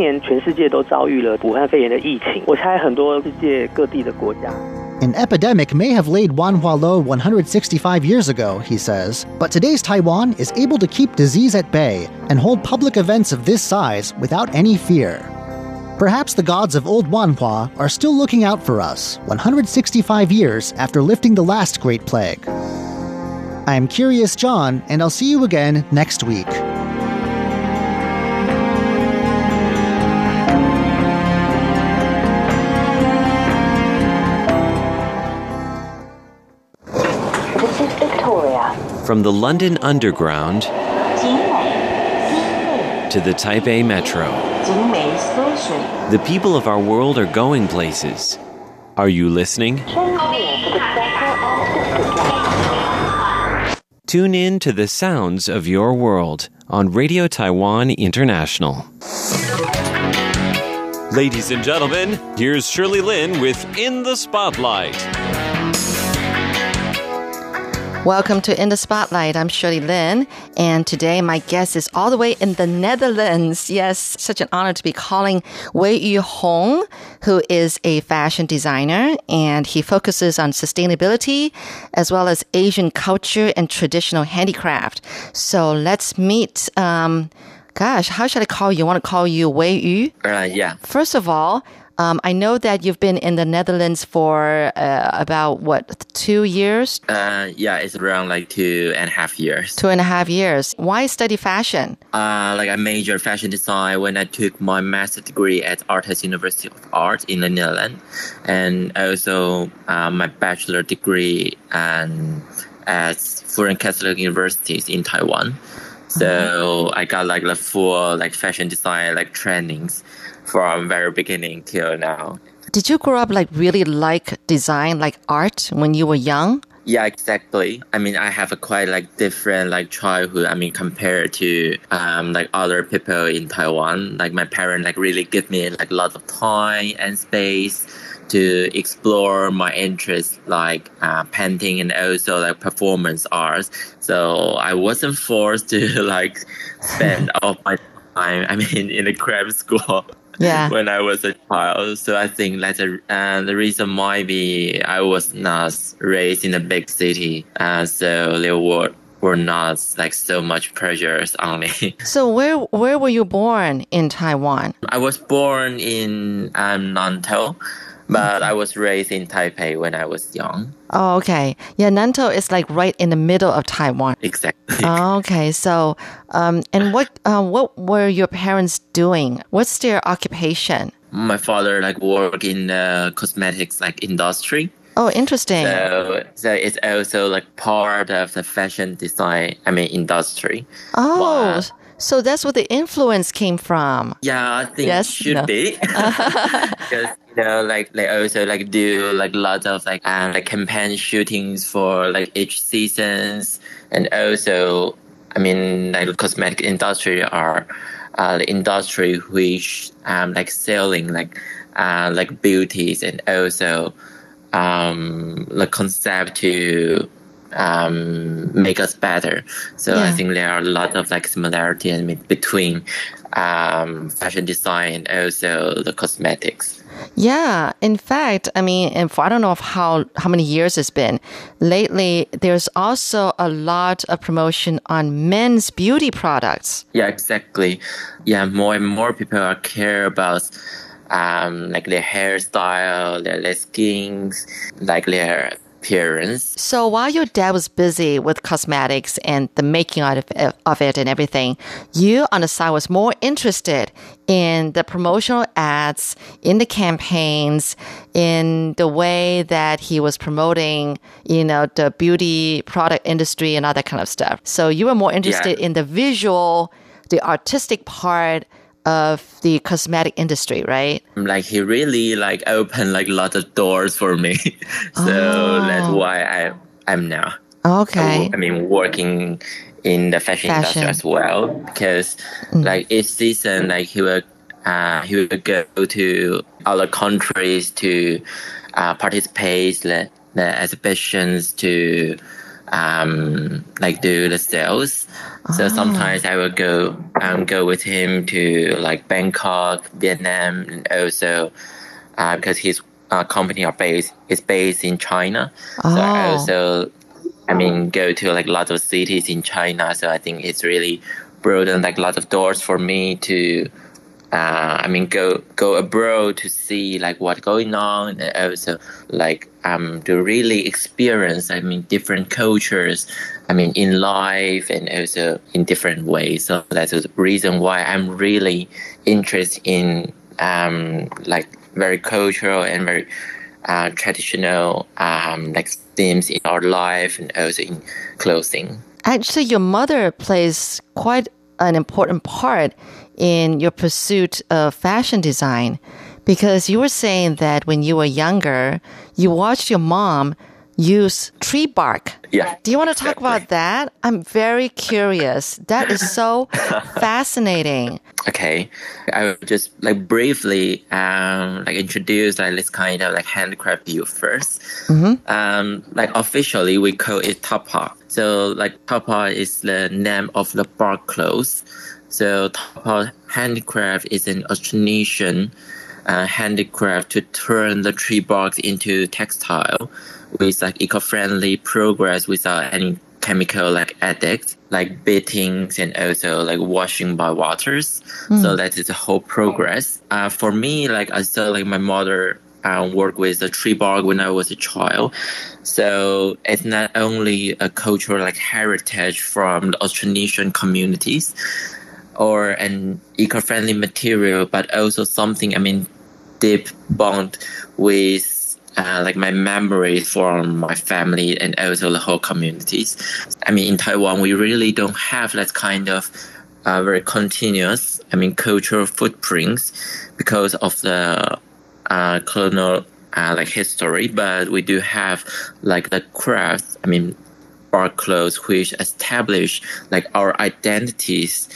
年全世界都遭遇了武汉肺炎的疫情，我猜很多世界各地的国家。An epidemic may have laid Wanhua low 165 years ago, he says, but today's Taiwan is able to keep disease at bay and hold public events of this size without any fear. Perhaps the gods of old Wanhua are still looking out for us 165 years after lifting the last Great Plague. I'm Curious John, and I'll see you again next week. From the London Underground to the Taipei Metro, the people of our world are going places. Are you listening? Tune in to the sounds of your world on Radio Taiwan International. Ladies and gentlemen, here's Shirley Lin with In the Spotlight. Welcome to In the Spotlight. I'm Shirley Lin, and today my guest is all the way in the Netherlands. Yes, such an honor to be calling Wei Yu Hong, who is a fashion designer, and he focuses on sustainability as well as Asian culture and traditional handicraft. So let's meet. Um, gosh, how should I call you? I want to call you Wei Yu. Uh, yeah. First of all, um, I know that you've been in the Netherlands for uh, about what two years? Uh, yeah, it's around like two and a half years. Two and a half years. Why study fashion? Uh, like I majored fashion design when I took my master's degree at ArtEZ University of Art in the Netherlands, and also uh, my bachelor degree and at Fu Jen Catholic universities in Taiwan. So I got like the full like fashion design like trainings from very beginning till now. Did you grow up like really like design, like art when you were young? Yeah, exactly. I mean, I have a quite like different like childhood. I mean, compared to um like other people in Taiwan, like my parents like really give me like lots of time and space to explore my interests like uh, painting and also like performance arts. So I wasn't forced to like spend all my time. I mean, in a craft school. Yeah. when I was a child. So I think that's a, uh, the reason might be I was not raised in a big city. Uh, so there were were not like so much pressures on me. So where where were you born in Taiwan? I was born in um, Nantou, but I was raised in Taipei when I was young. Oh, okay. Yeah, Nantou is like right in the middle of Taiwan. Exactly. Oh, okay. So, um, and what uh, what were your parents doing? What's their occupation? My father like work in the cosmetics like industry. Oh, interesting. So, so it's also like part of the fashion design. I mean, industry. oh, so that's where the influence came from. Yeah, I think Yes, it should no. be because you know, like they also like do like lots of like uh, like campaign shootings for like each seasons, and also, I mean, like the cosmetic industry are uh, the industry which um like selling like uh like beauties and also um the concept to um make us better so i think there are a lot of like similarity in between um fashion design and also the cosmetics Yeah, in fact, I mean, and for I don't know of how how many years it's been. Lately, there's also a lot of promotion on men's beauty products. yeah exactly yeah more and more people are care about um like their hairstyle their, their skins like their appearance So while your dad was busy with cosmetics and the making out of of it and everything, you on the side was more interested in the promotional ads, in the campaigns, in the way that he was promoting, you know, the beauty product industry and all that kind of stuff. So you were more interested in the visual, the artistic part of the cosmetic industry, right? like he really like opened like a lot of doors for me so that's Oh. why i i'm now Okay. I mean, working in the fashion, Fashion. industry as well, because like each season, like he will, uh, he will go to other countries to uh, participate the, the exhibitions to um, like do the sales. So sometimes I will go um, go with him to like Bangkok, Vietnam, and also uh, because his uh, company are based is based in China. Oh. So I also, I mean, go to like lots of cities in China. So I think it's really broadened like a lot of doors for me to uh, I mean, go go abroad to see like what's going on, and also like um to really experience. I mean, different cultures. I mean, in life and also in different ways. So that's the reason why I'm really interested in um like very cultural and very uh, traditional um like themes in our life and also in clothing. Actually, your mother plays quite an important part in your pursuit of fashion design because you were saying that when you were younger, you watched your mom use tree bark. Yeah. Do you want to talk about that? I'm very curious. That is so fascinating. Okay, I will just like briefly um like introduce like this kind of like handcraft view 1st Um, like officially we call it tapa. So like tapa is the name of the bark clothes. So tapa handcraft is an Austronesian uh, handicraft to turn the tree bark into textile with like eco-friendly progress without any chemical like addict like beatings and also like washing by waters. So that is a whole progress. Uh, for me like i saw like my mother uh, work with the tree bark when i was a child. So it's not only a cultural like heritage from the austronesian communities or an eco-friendly material but also something i mean deep bond with uh, like my memories from my family and also the whole communities. I mean, in Taiwan, we really don't have that kind of uh, very continuous, I mean, cultural footprints because of the uh, colonial uh, like history. But we do have like the craft. I mean, bark clothes which establish like our identities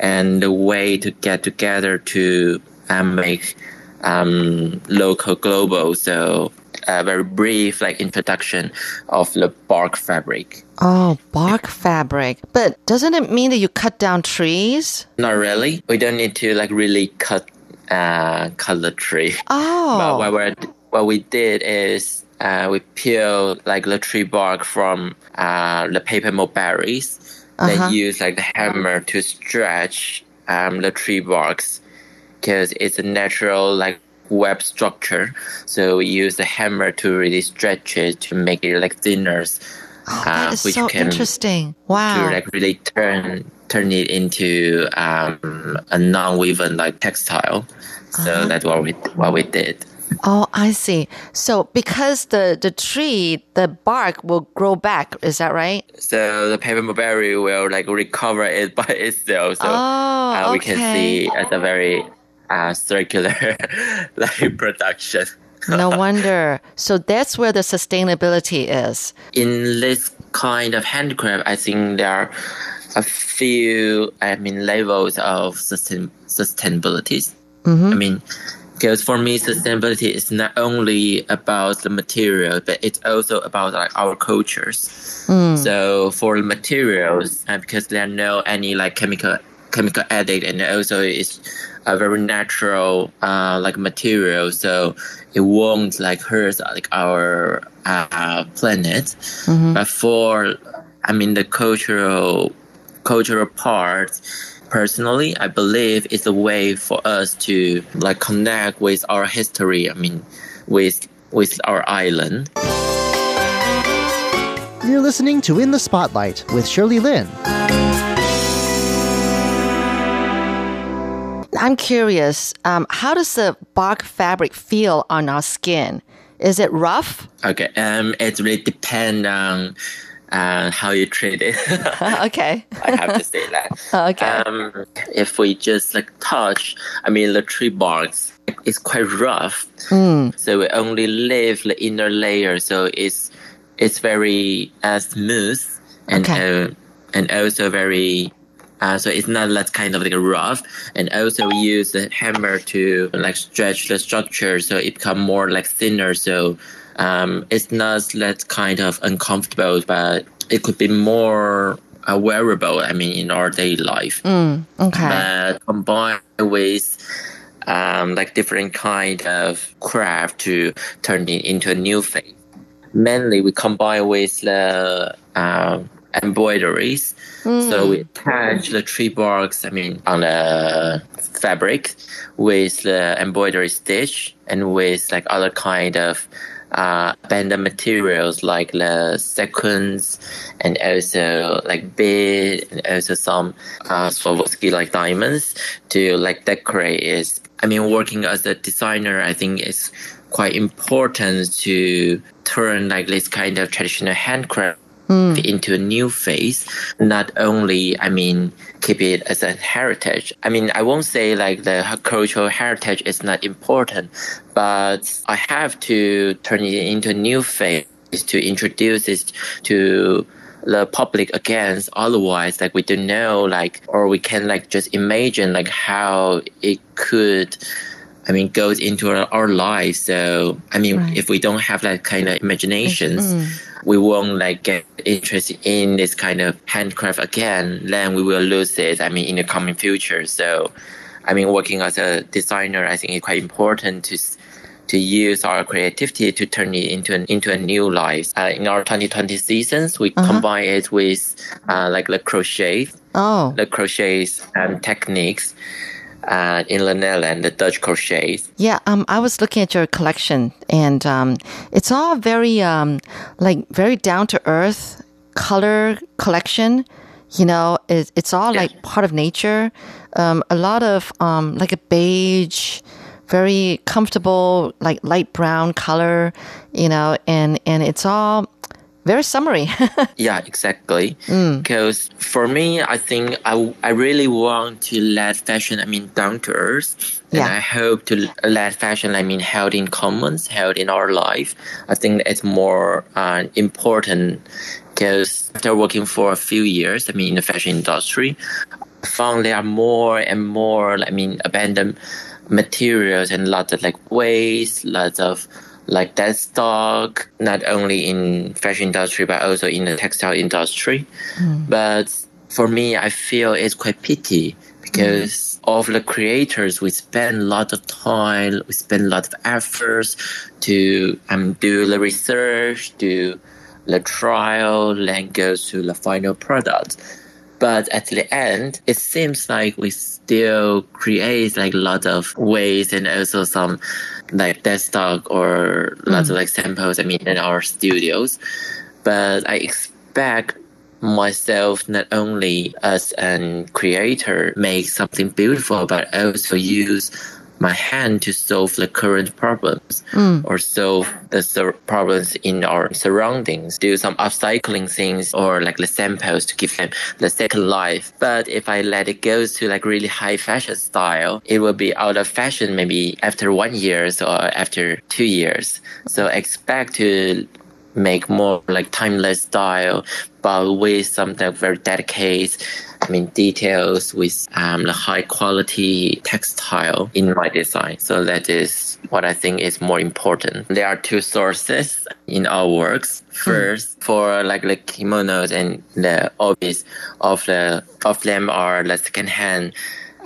and the way to get together to uh, make um, local global. So a very brief like introduction of the bark fabric. Oh, bark fabric. But doesn't it mean that you cut down trees? Not really. We don't need to like really cut uh, cut the tree. Oh. But what we what we did is uh, we peel like the tree bark from uh, the paper mulberries. Uh-huh. Then use like the hammer to stretch um, the tree barks because it's a natural like web structure. So we use the hammer to really stretch it to make it like thinner. Oh, that uh, is which so can- interesting. to Wow. like really turn turn it into um, a non-woven like textile. So Uh-huh. that's what we what we did. Oh, I see. So because the, the tree, the bark will grow back, is that right? So the paper mulberry will like recover it by itself. So Oh, uh, we can see as a very uh, circular like production. No wonder. So that's where the sustainability is. in this kind of handcraft, I think there are a few, I mean, levels of sustain, sustainability. I mean, because for me, sustainability is not only about the material, but it's also about like our cultures. So for the materials, uh, because there are no any like chemical chemical addict, and also it's a very natural uh, like material, so it won't like hurt like our uh, planet. But for I mean the cultural cultural part, personally, I believe it's a way for us to like connect with our history. I mean, with with our island. You're listening to In the Spotlight with Shirley Lin. I'm curious, um, how does the bark fabric feel on our skin? Is it rough? Okay, um, it really depends on uh, how you treat it. okay. I have to say that. Okay. Um, if we just like touch, I mean, the tree barks, it's quite rough. So we only leave the inner layer, so it's it's very uh, smooth and Okay. uh, and also very. Uh, so it's not that kind of like rough, and also we use the hammer to like stretch the structure so it become more like thinner. So um, it's not that kind of uncomfortable, but it could be more uh, wearable. I mean, in our daily life. Mm, okay. But combined with um, like different kind of craft to turn it into a new thing. Mainly, we combine with the um, embroideries. Mm. So we attach the tree barks, I mean, on the fabric with the embroidery stitch and with like other kind of uh, banded materials like the sequins and also like bead and also some uh, Swarovski like diamonds to like decorate is. I mean, working as a designer, I think is quite important to turn like this kind of traditional handcraft mm. into a new phase. Not only, I mean, keep it as a heritage. I mean, I won't say like the cultural heritage is not important, but I have to turn it into a new phase to introduce it to the public again. Otherwise, like we don't know, like, or we can like just imagine like how it could I mean, goes into our, our lives. So, I mean, right. if we don't have that kind of imaginations, mm. We won't like get interested in this kind of handcraft again. Then we will lose it. I mean, in the coming future. So, I mean, working as a designer, I think it's quite important to to use our creativity to turn it into an into a new life. Uh, in our 2020 seasons, we uh-huh. combine it with uh, like the crochet, oh, the crochets and techniques uh, in the Netherlands, the Dutch crochets. Yeah, um, I was looking at your collection, and um, it's all very um, like very down to earth color collection. You know, it, it's all yeah. like part of nature. Um, a lot of um, like a beige, very comfortable, like light brown color. You know, and and it's all very summary. yeah, exactly. Because mm. for me, I think I, I really want to let fashion, I mean, down to earth. And yeah. I hope to let fashion, I mean, held in commons, held in our life. I think it's more uh, important because after working for a few years, I mean, in the fashion industry, I found there are more and more, I mean, abandoned materials and lots of like waste, lots of like that stock, not only in fashion industry, but also in the textile industry. Mm. But for me, I feel it's quite pity because mm. of the creators, we spend a lot of time, we spend a lot of efforts to um, do the research, do the trial, then go to the final product. But at the end, it seems like we still create like a lot of ways and also some like desktop or lots mm. of like samples. I mean, in our studios, but I expect myself not only as an creator make something beautiful, but also use my hand to solve the current problems mm. or solve the sur- problems in our surroundings, do some upcycling things or like the samples to give them the second life. But if I let it go to like really high fashion style, it will be out of fashion maybe after one year or after two years. So expect to make more like timeless style, but with something very dedicated I mean, details with um, the high quality textile in my design. So that is what I think is more important. There are two sources in our works. First, mm. for like the kimonos and the obis of the of them are the second hand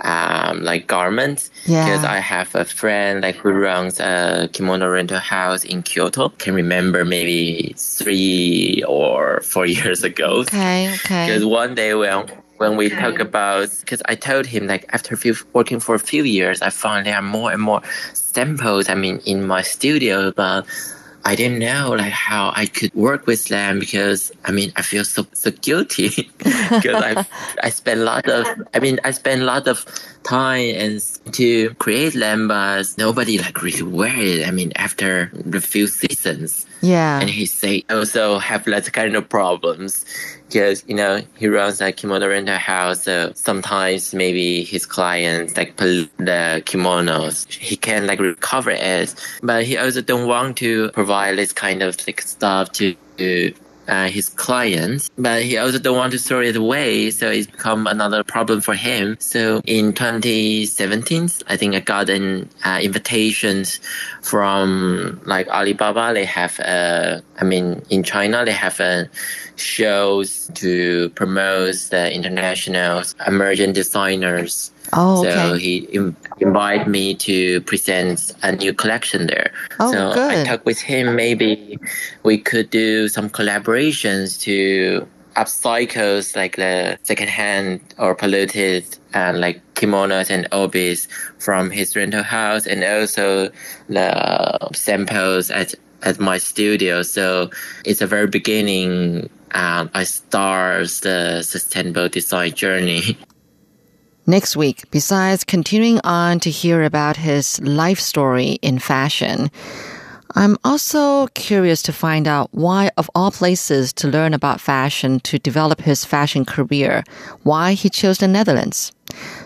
um, like garments yeah. because I have a friend like who runs a kimono rental house in Kyoto. Can remember maybe three or four years ago. Okay, okay. Because one day when when we talk about because I told him like after few, working for a few years, I found there are more and more samples. I mean, in my studio, but I didn't know like how I could work with them because I mean I feel so so guilty because I I spend a lot of I mean I spend a lot of time and to create them but nobody like really wear it I mean after a few seasons. Yeah. And he say oh, also have that kind of problems because you know he runs a kimono rental house. So sometimes maybe his clients like put the kimonos, he can like recover it, but he also don't want to provide this kind of like stuff to. uh, his clients, but he also don't want to throw it away. So it's become another problem for him. So in 2017, I think I got an uh, invitations from like Alibaba. They have, uh, I mean, in China, they have a shows to promote the international emerging designers. Oh, okay. So he Im- invited me to present a new collection there. Oh, so good. I talked with him. Maybe we could do some collaborations to upcycles like the secondhand or polluted and uh, like kimonos and obis from his rental house and also the samples at at my studio. So it's a very beginning. Um, I start the sustainable design journey. Next week, besides continuing on to hear about his life story in fashion, I'm also curious to find out why, of all places to learn about fashion to develop his fashion career, why he chose the Netherlands.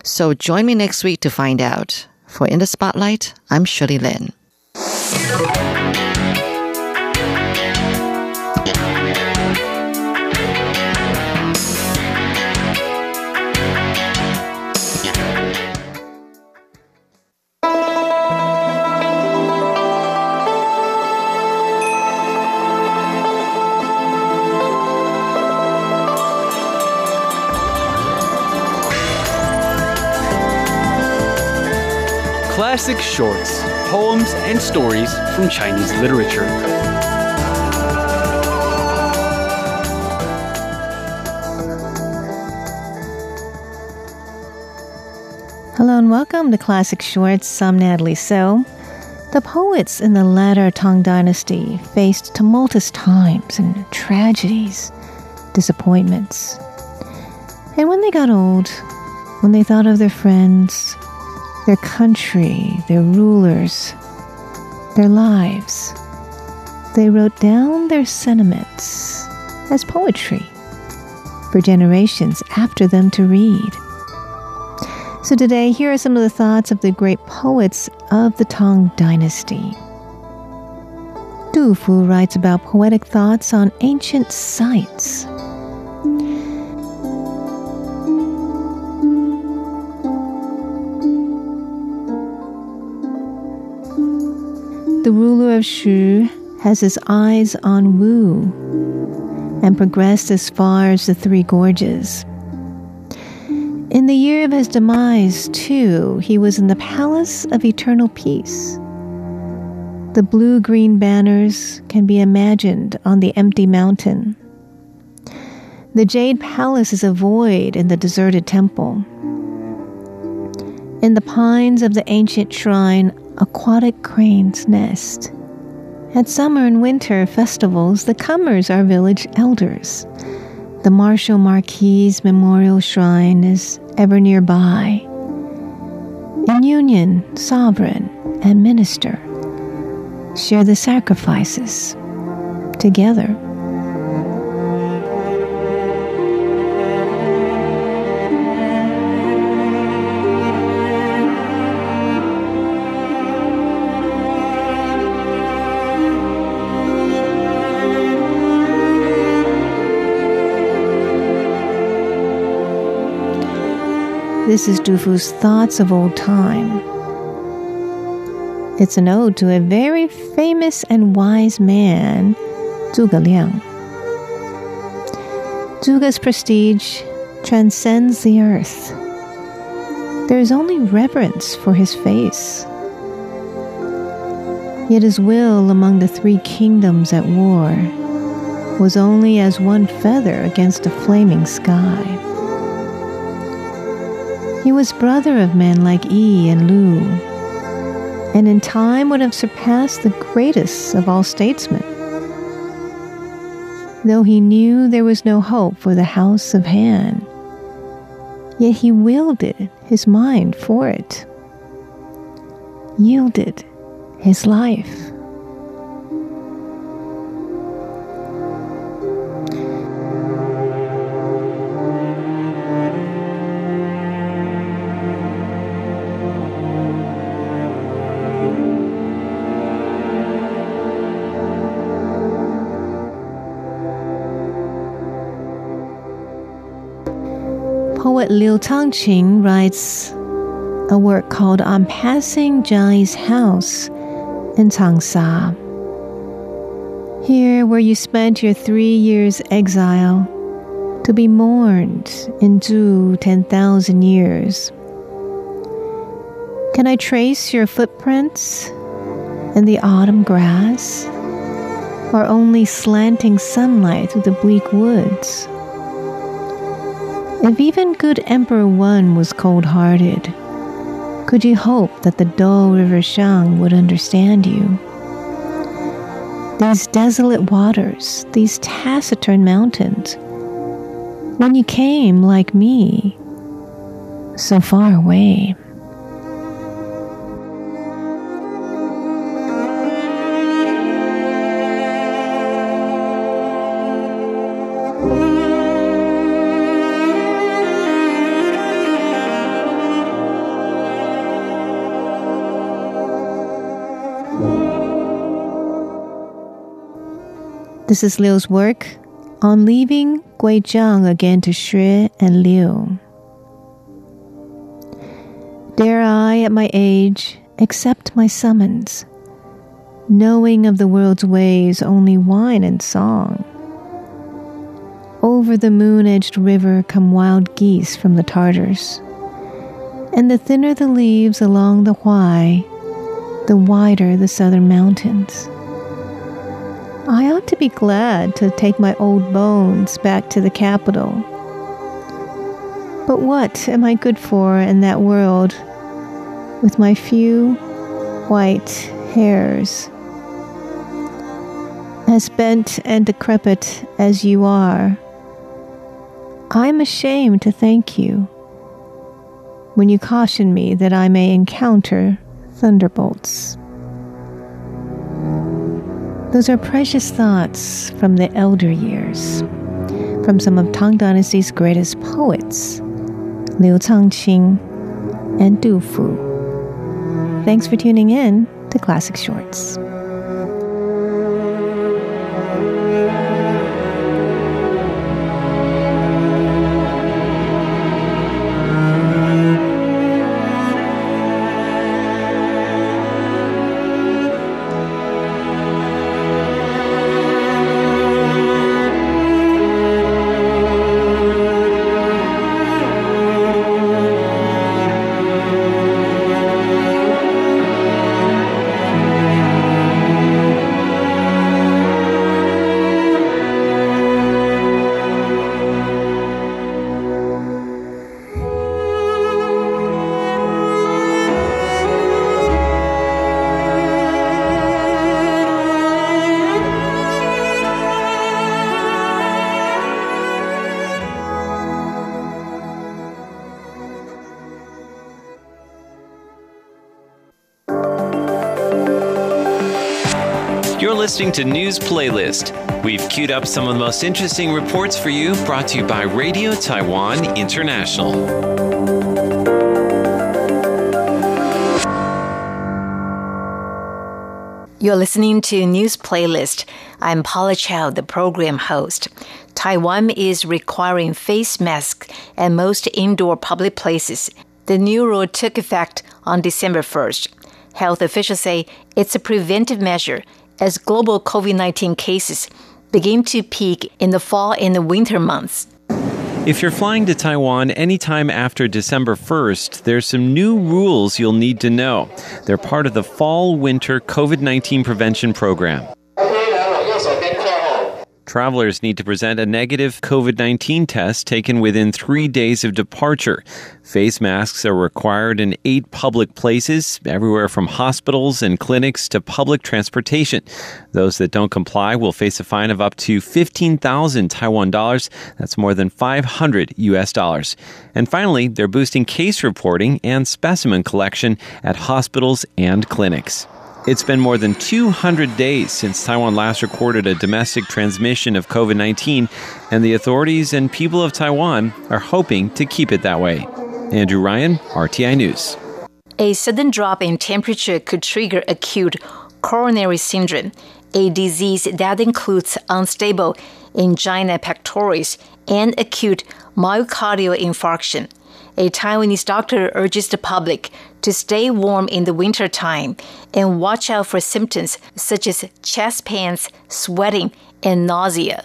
So join me next week to find out. For In the Spotlight, I'm Shirley Lin. Classic shorts, poems, and stories from Chinese literature. Hello and welcome to Classic Shorts. I'm Natalie So. The poets in the latter Tang Dynasty faced tumultuous times and tragedies, disappointments. And when they got old, when they thought of their friends, their country, their rulers, their lives. They wrote down their sentiments as poetry for generations after them to read. So today, here are some of the thoughts of the great poets of the Tang Dynasty. Du Fu writes about poetic thoughts on ancient sites. The ruler of Shu has his eyes on Wu and progressed as far as the Three Gorges. In the year of his demise, too, he was in the Palace of Eternal Peace. The blue green banners can be imagined on the empty mountain. The Jade Palace is a void in the deserted temple. In the pines of the ancient shrine aquatic crane's nest. At summer and winter festivals, the comers are village elders. The Marshal Marquis Memorial Shrine is ever nearby. In union, sovereign and minister share the sacrifices together. This is Du Fu's Thoughts of Old Time. It's an ode to a very famous and wise man, Zhuge Liang. Zhuge's prestige transcends the earth. There is only reverence for his face. Yet his will among the three kingdoms at war was only as one feather against a flaming sky. He was brother of men like Yi and Lu, and in time would have surpassed the greatest of all statesmen. Though he knew there was no hope for the house of Han, yet he wielded his mind for it, yielded his life. Poet Liu Changqing writes a work called On Passing Zhang's House in Changsha. Here, where you spent your three years' exile, to be mourned in Chu 10,000 years. Can I trace your footprints in the autumn grass? Or only slanting sunlight through the bleak woods? If even good Emperor Wen was cold hearted, could you hope that the dull River Xiang would understand you? These desolate waters, these taciturn mountains, when you came like me, so far away. This is Liu's work on leaving Guizhang again to Xue and Liu. Dare I, at my age, accept my summons, knowing of the world's ways only wine and song? Over the moon edged river come wild geese from the Tartars, and the thinner the leaves along the Huai, the wider the southern mountains. I ought to be glad to take my old bones back to the capital. But what am I good for in that world with my few white hairs? As bent and decrepit as you are, I'm ashamed to thank you when you caution me that I may encounter thunderbolts. Those are precious thoughts from the elder years, from some of Tang Dynasty's greatest poets, Liu Changqing and Du Fu. Thanks for tuning in to Classic Shorts. To News Playlist. We've queued up some of the most interesting reports for you, brought to you by Radio Taiwan International. You're listening to News Playlist. I'm Paula Chow, the program host. Taiwan is requiring face masks at most indoor public places. The new rule took effect on December 1st. Health officials say it's a preventive measure as global COVID 19 cases begin to peak in the fall and the winter months. If you're flying to Taiwan anytime after December 1st, there's some new rules you'll need to know. They're part of the fall winter COVID 19 prevention program. Travelers need to present a negative COVID 19 test taken within three days of departure. Face masks are required in eight public places, everywhere from hospitals and clinics to public transportation. Those that don't comply will face a fine of up to 15,000 Taiwan dollars. That's more than 500 US dollars. And finally, they're boosting case reporting and specimen collection at hospitals and clinics. It's been more than 200 days since Taiwan last recorded a domestic transmission of COVID 19, and the authorities and people of Taiwan are hoping to keep it that way. Andrew Ryan, RTI News. A sudden drop in temperature could trigger acute coronary syndrome, a disease that includes unstable angina pectoris and acute myocardial infarction. A Taiwanese doctor urges the public to stay warm in the winter time and watch out for symptoms such as chest pains, sweating, and nausea.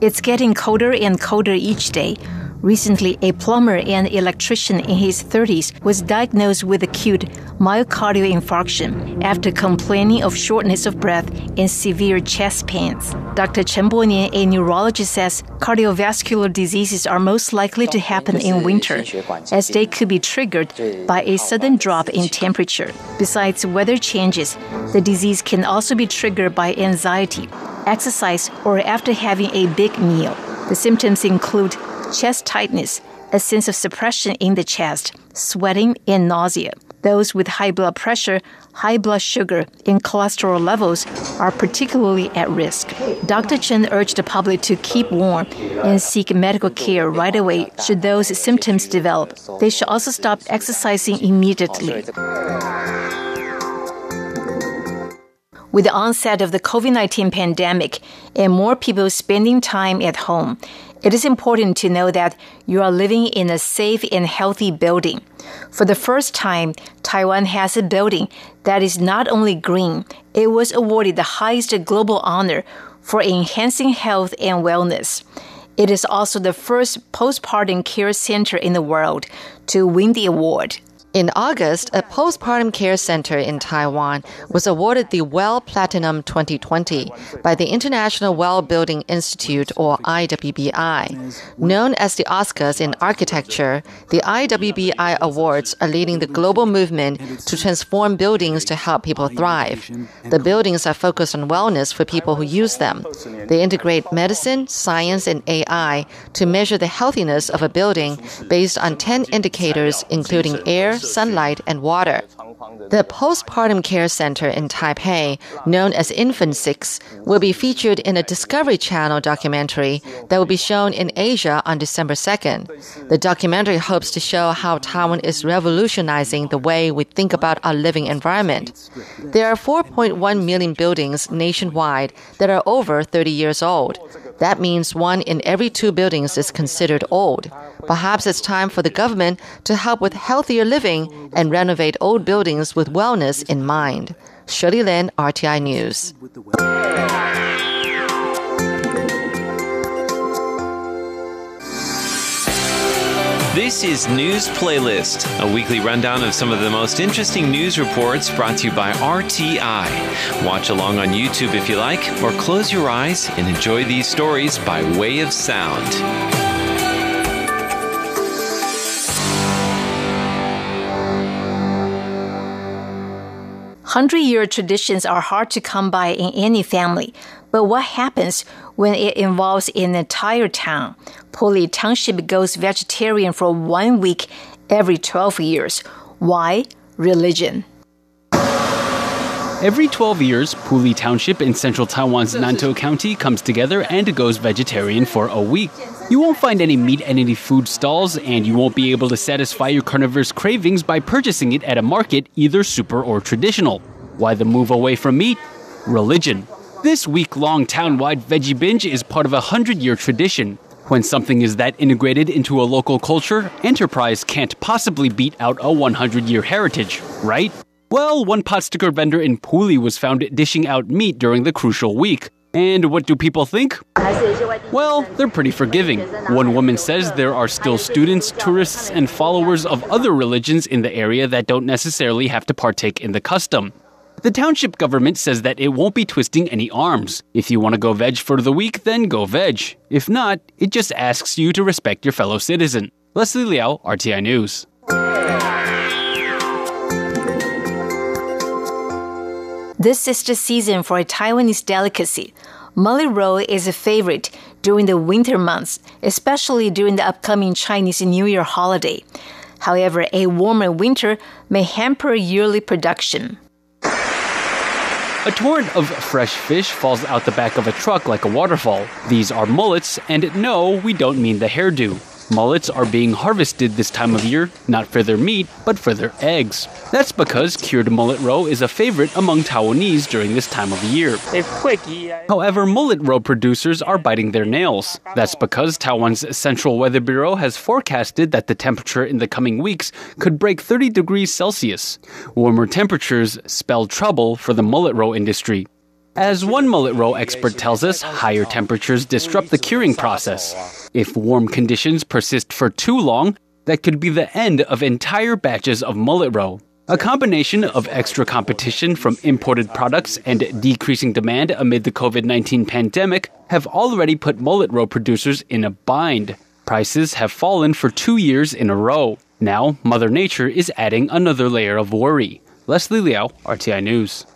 It's getting colder and colder each day, Recently, a plumber and electrician in his 30s was diagnosed with acute myocardial infarction after complaining of shortness of breath and severe chest pains. Dr. Chen Bonian, a neurologist, says cardiovascular diseases are most likely to happen in winter, as they could be triggered by a sudden drop in temperature. Besides weather changes, the disease can also be triggered by anxiety, exercise, or after having a big meal. The symptoms include chest tightness, a sense of suppression in the chest, sweating, and nausea. Those with high blood pressure, high blood sugar, and cholesterol levels are particularly at risk. Dr. Chen urged the public to keep warm and seek medical care right away should those symptoms develop. They should also stop exercising immediately. With the onset of the COVID 19 pandemic and more people spending time at home, it is important to know that you are living in a safe and healthy building. For the first time, Taiwan has a building that is not only green, it was awarded the highest global honor for enhancing health and wellness. It is also the first postpartum care center in the world to win the award. In August, a postpartum care center in Taiwan was awarded the WELL Platinum 2020 by the International Well Building Institute, or IWBI. Known as the Oscars in architecture, the IWBI Awards are leading the global movement to transform buildings to help people thrive. The buildings are focused on wellness for people who use them. They integrate medicine, science, and AI to measure the healthiness of a building based on 10 indicators, including air, sunlight, and water. The postpartum care center in Taipei, known as Infant Six, will be featured in a Discovery Channel documentary that will be shown in Asia on December 2nd. The documentary hopes to show how Taiwan is revolutionizing the way we think about our living environment. There are 4.1 million buildings nationwide that are over 30 years old. That means one in every two buildings is considered old. Perhaps it's time for the government to help with healthier living and renovate old buildings with wellness in mind. Shirley Lin, RTI News. This is News Playlist, a weekly rundown of some of the most interesting news reports brought to you by RTI. Watch along on YouTube if you like, or close your eyes and enjoy these stories by way of sound. Hundred year traditions are hard to come by in any family, but what happens when it involves an entire town? Puli Township goes vegetarian for one week every 12 years. Why? Religion. Every 12 years, Puli Township in central Taiwan's Nantou County comes together and goes vegetarian for a week. You won't find any meat at any food stalls, and you won't be able to satisfy your carnivorous cravings by purchasing it at a market, either super or traditional. Why the move away from meat? Religion. This week long town-wide veggie binge is part of a hundred year tradition. When something is that integrated into a local culture, enterprise can't possibly beat out a 100 year heritage, right? Well, one pot sticker vendor in Puli was found dishing out meat during the crucial week. And what do people think? Well, they're pretty forgiving. One woman says there are still students, tourists, and followers of other religions in the area that don't necessarily have to partake in the custom. The township government says that it won't be twisting any arms. If you want to go veg for the week, then go veg. If not, it just asks you to respect your fellow citizen. Leslie Liao, RTI News. This is the season for a Taiwanese delicacy. Mullet roe is a favorite during the winter months, especially during the upcoming Chinese New Year holiday. However, a warmer winter may hamper yearly production. A torrent of fresh fish falls out the back of a truck like a waterfall. These are mullets, and no, we don't mean the hairdo. Mullets are being harvested this time of year, not for their meat, but for their eggs. That's because cured mullet roe is a favorite among Taiwanese during this time of year. However, mullet roe producers are biting their nails. That's because Taiwan's Central Weather Bureau has forecasted that the temperature in the coming weeks could break 30 degrees Celsius. Warmer temperatures spell trouble for the mullet roe industry. As one mullet roe expert tells us, higher temperatures disrupt the curing process. If warm conditions persist for too long, that could be the end of entire batches of mullet roe. A combination of extra competition from imported products and decreasing demand amid the COVID 19 pandemic have already put mullet roe producers in a bind. Prices have fallen for two years in a row. Now, Mother Nature is adding another layer of worry. Leslie Liao, RTI News.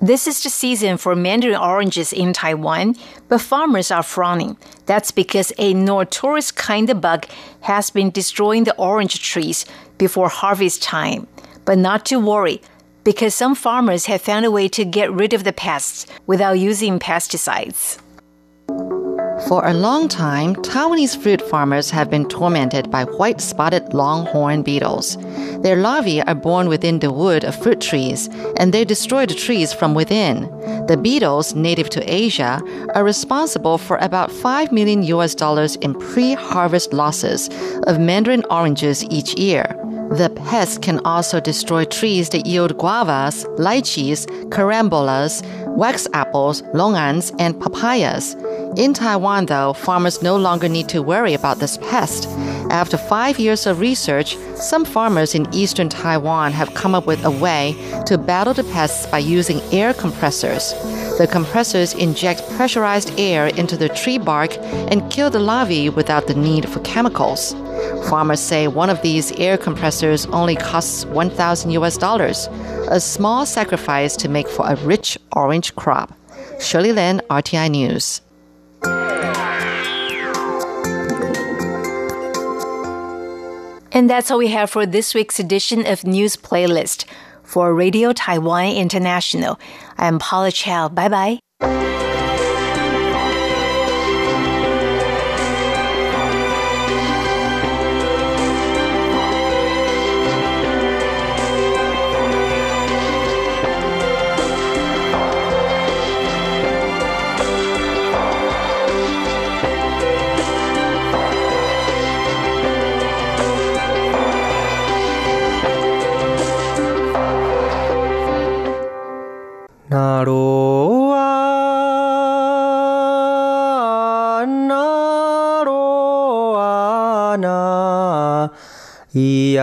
This is the season for mandarin oranges in Taiwan, but farmers are frowning. That's because a notorious kind of bug has been destroying the orange trees before harvest time. But not to worry, because some farmers have found a way to get rid of the pests without using pesticides. For a long time, Taiwanese fruit farmers have been tormented by white spotted longhorn beetles. Their larvae are born within the wood of fruit trees, and they destroy the trees from within. The beetles, native to Asia, are responsible for about 5 million US dollars in pre harvest losses of mandarin oranges each year. The pests can also destroy trees that yield guavas, lychees, carambolas, wax apples, longans, and papayas. In Taiwan, though, farmers no longer need to worry about this pest. After five years of research, some farmers in eastern Taiwan have come up with a way to battle the pests by using air compressors. The compressors inject pressurized air into the tree bark and kill the larvae without the need for chemicals. Farmers say one of these air compressors only costs 1,000 US dollars, a small sacrifice to make for a rich orange crop. Shirley Lin, RTI News. And that's all we have for this week's edition of News Playlist. For Radio Taiwan International, I'm Paula Chow. Bye bye.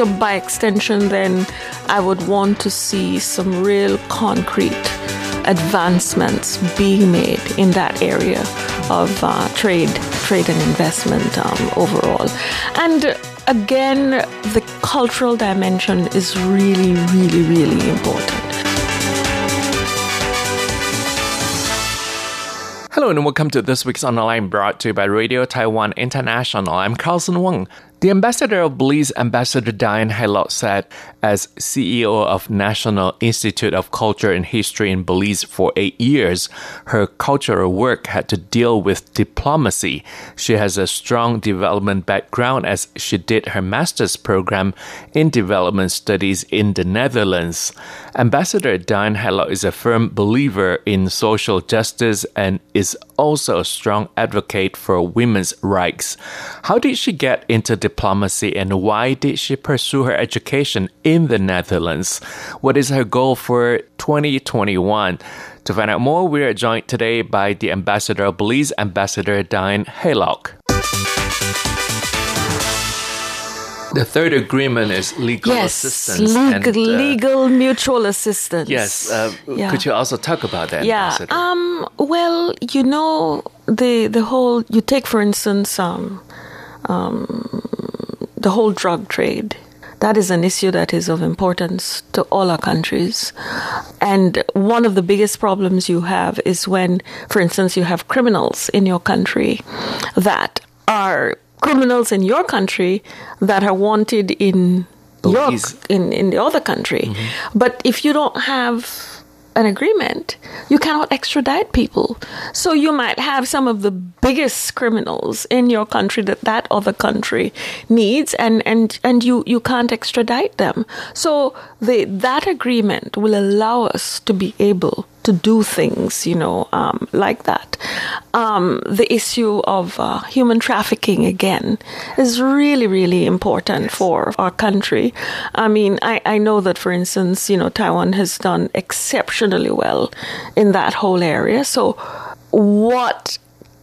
so, by extension, then I would want to see some real concrete advancements being made in that area of uh, trade, trade and investment um, overall. And again, the cultural dimension is really, really, really important. Hello and welcome to this week's online brought to you by Radio Taiwan International. I'm Carson Wong. The ambassador of Belize, Ambassador Diane Haylock, said, as CEO of National Institute of Culture and History in Belize for eight years, her cultural work had to deal with diplomacy. She has a strong development background as she did her master's program in development studies in the Netherlands. Ambassador Diane Haylock is a firm believer in social justice and is also a strong advocate for women's rights. How did she get into diplomacy and why did she pursue her education in the Netherlands? What is her goal for 2021? To find out more, we are joined today by the Ambassador of Belize, Ambassador Diane Haylock. The third agreement is legal yes, assistance. legal, and, uh, legal mutual assistance. Yes. Uh, Yeah. Could you also talk about that, Yeah. Ambassador? Um. Well, you know, the the whole. You take, for instance, um, um, the whole drug trade. That is an issue that is of importance to all our countries. And one of the biggest problems you have is when, for instance, you have criminals in your country that are criminals in your country that are wanted in oh, your in, in the other country. Mm-hmm. But if you don't have an agreement, you cannot extradite people. So you might have some of the biggest criminals in your country that that other country needs, and and and you you can't extradite them. So the that agreement will allow us to be able to do things, you know, um, like that. Um, the issue of uh, human trafficking again is really, really important for our country. I mean, I, I know that, for instance, you know, Taiwan has done exceptionally well in that whole area. So, what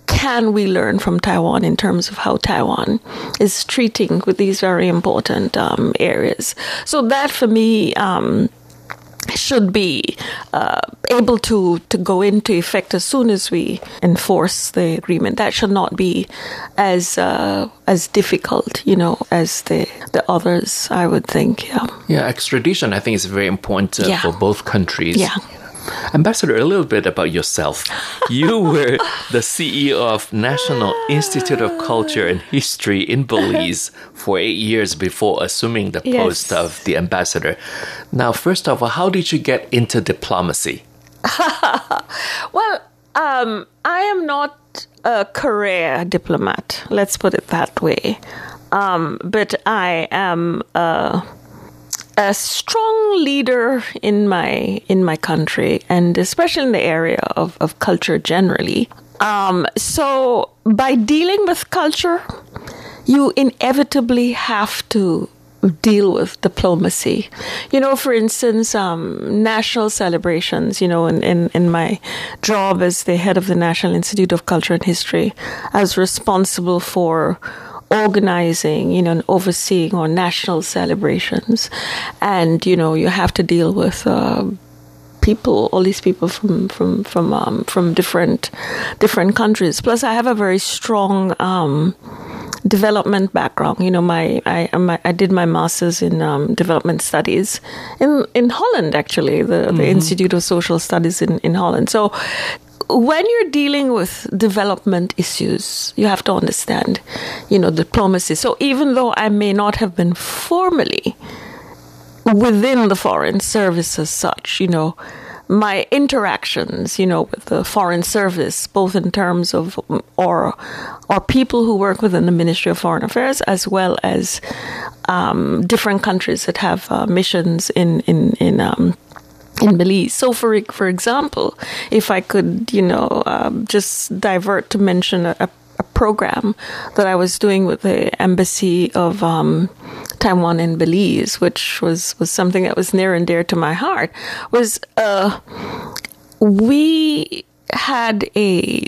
can we learn from Taiwan in terms of how Taiwan is treating with these very important um, areas? So that for me. Um, should be uh, able to, to go into effect as soon as we enforce the agreement. That should not be as uh, as difficult, you know, as the the others. I would think. Yeah. yeah, extradition, I think, is very important uh, Yeah. for both countries. Yeah. Ambassador, a little bit about yourself. You were the CEO of National Institute of Culture and History in Belize for eight years before assuming the Yes. post of the ambassador. Now, first of all, how did you get into diplomacy? Well, um, I am not a career diplomat. Let's put it that way. Um, but I am a, a strong leader in my in my country, and especially in the area of, of culture generally. Um, so, by dealing with culture, you inevitably have to deal with diplomacy. You know, for instance, um, national celebrations, you know, in, in, in my job as the head of the National Institute of Culture and History, I was responsible for organizing, you know, and overseeing our national celebrations. And, you know, you have to deal with uh, people, all these people from from from um, from different different countries. Plus, I have a very strong um, development background. You know, my I my, I did my masters in um, development studies in in Holland, actually, the the Institute of Social Studies in in Holland. So. When you're dealing with development issues, you have to understand, you know, diplomacy. So even though I may not have been formally within the foreign service as such, you know, my interactions, you know, with the foreign service, both in terms of or or people who work within the Ministry of Foreign Affairs, as well as um, different countries that have uh, missions in in in. Um, in Belize. So, for for example, if I could, you know, um, just divert to mention a, a, program that I was doing with the embassy of um, Taiwan in Belize, which was was something that was near and dear to my heart, was uh, we had a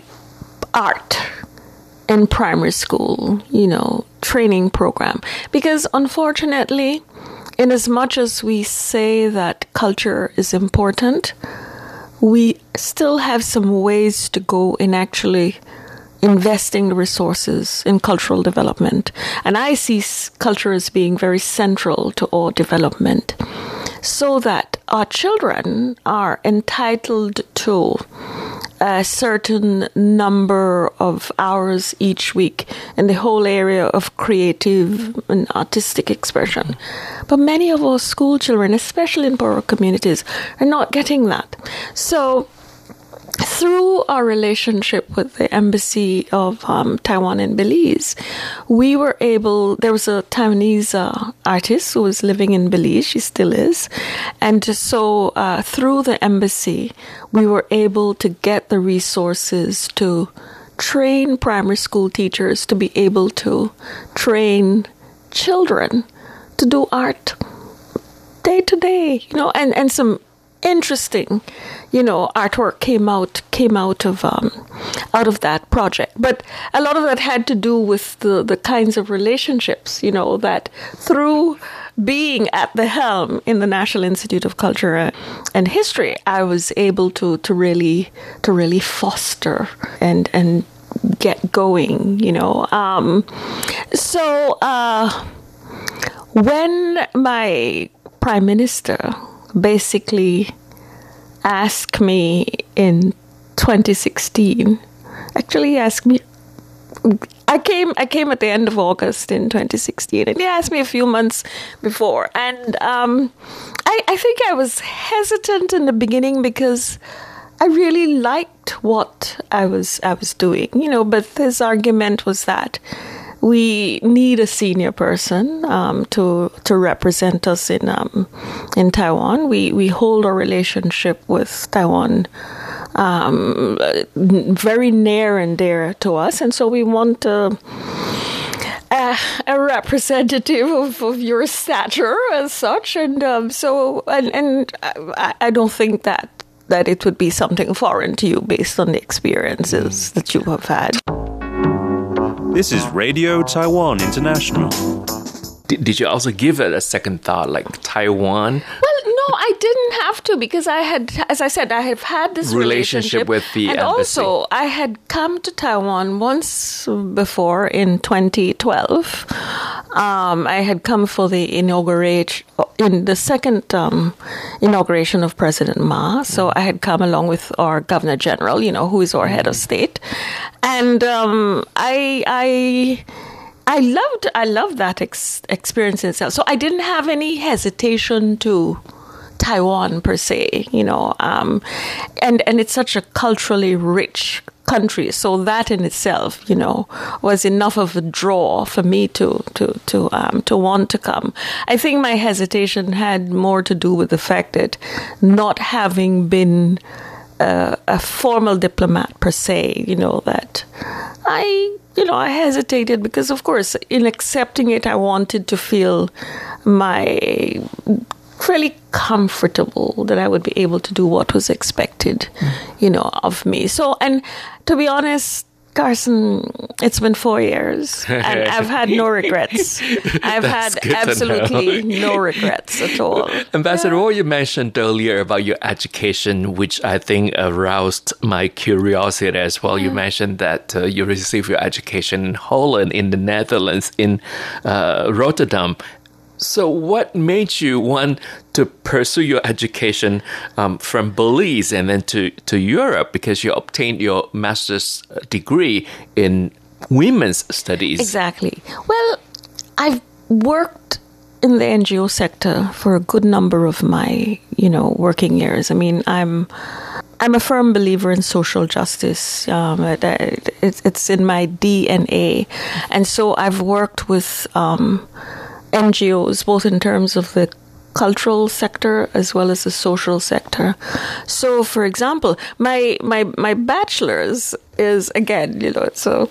art in primary school, you know, training program because unfortunately in as much as we say that culture is important, we still have some ways to go in actually investing the resources in cultural development. And I see culture as being very central to all development so that our children are entitled to a certain number of hours each week in the whole area of creative and artistic expression. But many of our school children, especially in poorer communities, are not getting that. So, through our relationship with the embassy of um, Taiwan and Belize, we were able. There was a Taiwanese uh, artist who was living in Belize. She still is, and so uh, through the embassy, we were able to get the resources to train primary school teachers to be able to train children to do art day to day. You know, and and some interesting, you know, artwork came out came out of um, out of that project. But a lot of that had to do with the the kinds of relationships, you know, that through being at the helm in the National Institute of Culture and History, I was able to to really to really foster and and get going, you know. Um, so uh, when my prime minister basically asked me in 2016, actually asked me I came I came at the end of August in 2016, and he asked me a few months before, and um, I, I think I was hesitant in the beginning because I really liked what I was I was doing, you know. But his argument was that we need a senior person um, to to represent us in um, in Taiwan. We we hold our relationship with Taiwan um, very near and dear to us, and so we want a, a, a representative of, of, your stature as such. And um, so, and, and I, I, don't think that that it would be something foreign to you based on the experiences that you have had. This is Radio Taiwan International. Did, did you also give it a second thought, like Taiwan? Well, no, I didn't have to because I had, as I said, I have had this relationship, relationship with the and embassy. also I had come to Taiwan once before in 2012. Um, I had come for the inauguration in the second um, inauguration of President Ma. So I had come along with our Governor General, you know, who is our head of state, and um, I I. I loved I loved that ex- experience itself. So I didn't have any hesitation to Taiwan per se, you know, um, and and it's such a culturally rich country. So that in itself, you know, was enough of a draw for me to to to um, to want to come. I think my hesitation had more to do with the fact that not having been uh, a formal diplomat per se, you know, that I you know, I hesitated because, of course, in accepting it, I wanted to feel my fairly comfortable that I would be able to do what was expected, you know, of me. So, and to be honest, Carson, it's been four years, and I've had no regrets. I've had absolutely no regrets at all. Ambassador, yeah. what you mentioned earlier about your education, which I think aroused my curiosity as well. You mentioned that uh, you received your education in Holland, in the Netherlands, in uh, Rotterdam. So, what made you want to pursue your education um, from Belize and then to, to Europe because you obtained your master's degree in women's studies? Exactly. Well, I've worked in the NGO sector for a good number of my, you know, working years. I mean, I'm I'm a firm believer in social justice. Um, it, it, it's in my DNA, and so I've worked with. Um, NGOs, both in terms of the cultural sector as well as the social sector. So, for example, my my my bachelor's is again, you know, it's a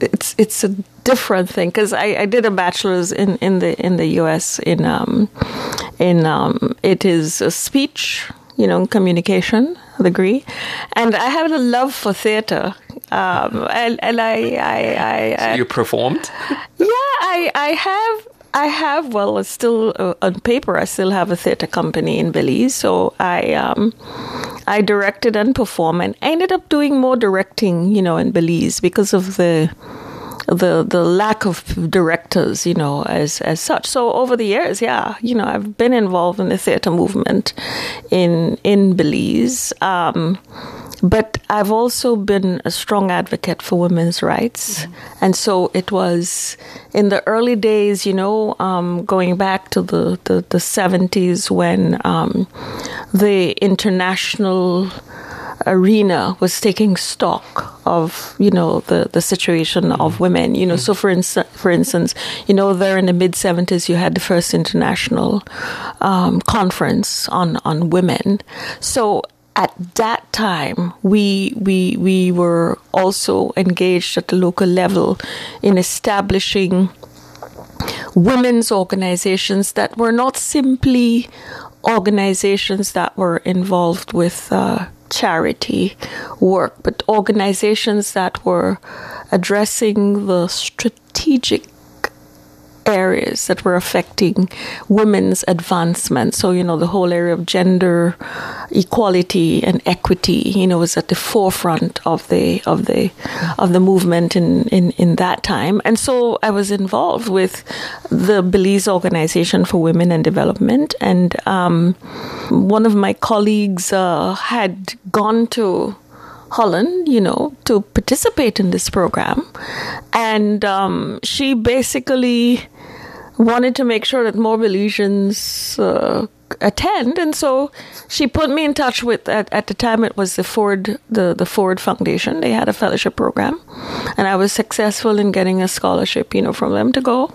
it's it's a different thing because I, I did a bachelor's in, in the in the U.S. in um in um it is a speech you know communication degree, and I have a love for theater. Um, and, and I, I, I, I so you performed? Yeah, I, I have I have, well, it's still uh, on paper. I still have a theater company in Belize, so I um, I directed and performed, and I ended up doing more directing, you know, in Belize because of the the the lack of directors, you know, as as such. So over the years, yeah, you know, I've been involved in the theater movement in in Belize. Um, but I've also been a strong advocate for women's rights. Mm-hmm. And so it was in the early days, you know, um, going back to the, the, the 70s when um, the international arena was taking stock of you know the the situation of mm-hmm. women you know so for instance for instance you know there in the mid 70s you had the first international um, conference on on women so at that time, we we we were also engaged at the local level in establishing women's organizations that were not simply organizations that were involved with uh, charity work, but organizations that were addressing the strategic areas that were affecting women's advancement. So, you know, the whole area of gender equality and equity, you know, was at the forefront of the of the of the movement in, in, in that time. And so I was involved with the Belize Organization for Women and Development. And um, one of my colleagues uh, had gone to Holland, you know, to participate in this program. And um, she basically wanted to make sure that more Belizeans uh, attend, and so she put me in touch with. At, at the time, it was the Ford the the Ford Foundation. They had a fellowship program, and I was successful in getting a scholarship, you know, from them to go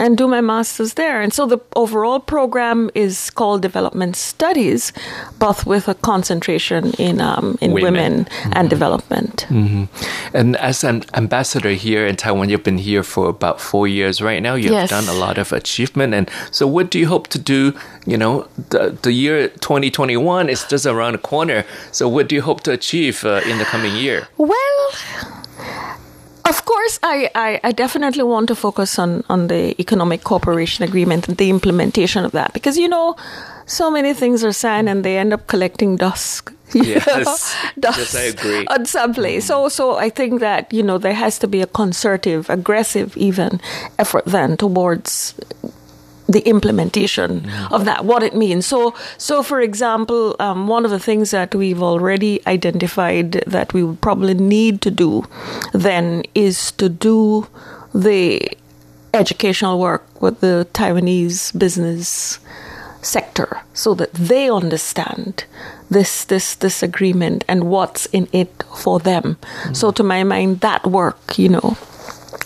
and do my master's there. And so the overall program is called Development Studies, but with a concentration in um, in women, women mm-hmm. and development. Mm-hmm. And as an ambassador here in Taiwan, you've been here for about four years right now. You've yes. done a lot of achievement. And so, what do you hope to do? You know, the, the year 2021 is just around the corner. So, what do you hope to achieve uh, in the coming year? Well, of course, I, I, I, definitely want to focus on, on the economic cooperation agreement and the implementation of that because, you know, so many things are signed and they end up collecting dust. Yes, dust yes, I agree. On some place. Mm-hmm. So, so I think that, you know, there has to be a concerted, aggressive even effort then towards the implementation mm-hmm. of that, what it means. So, so for example, um, one of the things that we've already identified that we would probably need to do then is to do the educational work with the Taiwanese business sector so that they understand this this this agreement and what's in it for them. Mm-hmm. So to my mind that work, you know,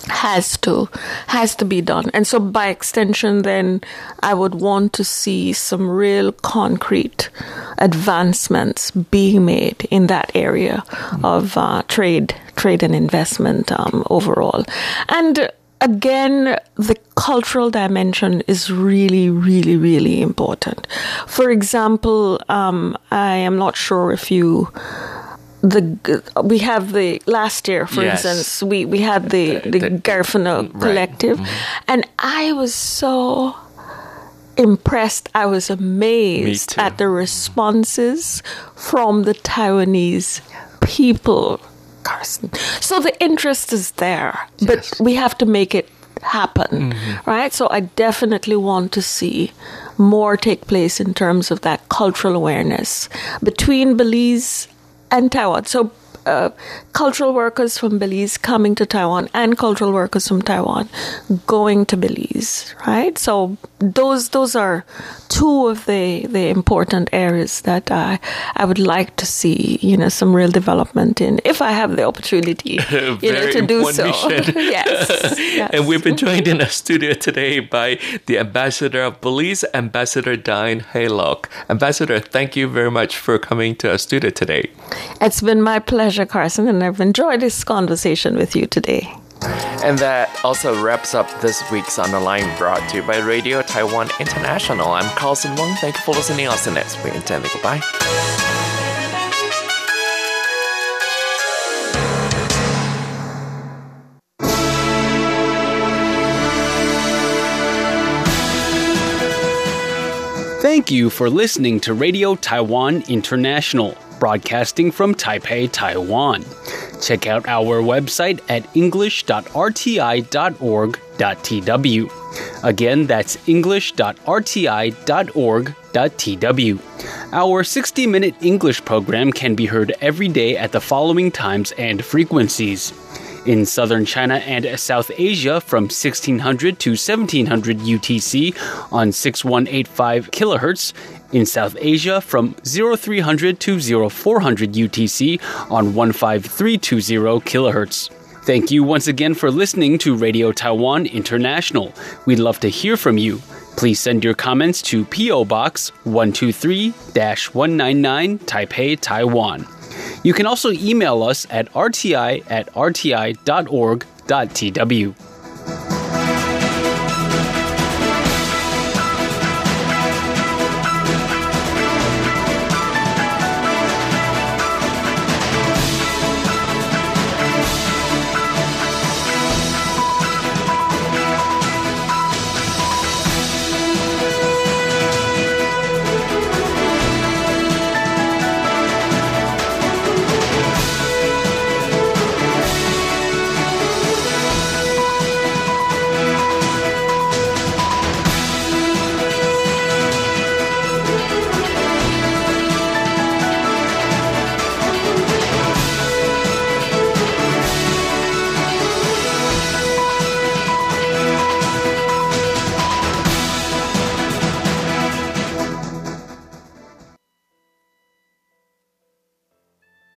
has to has to be done and so by extension then i would want to see some real concrete advancements being made in that area of uh, trade trade and investment um, overall and again, the cultural dimension is really, really, really important. For example, um, I am not sure if you the we have the last year, for yes. instance, we we had the the, the, the Garifuna right. collective, mm-hmm. and I was so impressed. I was amazed at the responses from the Taiwanese people, Carson. So the interest is there, yes. but we have to make it happen, mm-hmm. right? So I definitely want to see more take place in terms of that cultural awareness between Belize and Taiwan. So uh, cultural workers from Belize coming to Taiwan and cultural workers from Taiwan going to Belize, right? So those those are two of the the important areas that I I would like to see, you know, some real development in if I have the opportunity, you know, to do so. yes, yes. And we've been joined in a studio today by the ambassador of Belize, Ambassador Diane Haylock. Ambassador, thank you very much for coming to our studio today. It's been my pleasure, Carson, and I've enjoyed this conversation with you today. And that also wraps up this week's On the Line brought to you by Radio Taiwan International. I'm Carson Wong. Thank you for listening. I'll see you next week. Until then, goodbye. Thank you for listening to Radio Taiwan International broadcasting from Taipei, Taiwan. Check out our website at english.rti.org.tw. Again, that's english.rti.org.tw. Our 60 minute English program can be heard every day at the following times and frequencies in southern China and South Asia from 1600 to 1700 UTC on 6185 kHz, in South Asia from 0300 to 0400 UTC on 15320 kHz. Thank you once again for listening to Radio Taiwan International. We'd love to hear from you. Please send your comments to P.O. Box 123 199 Taipei, Taiwan. You can also email us at rti at rti.org.tw.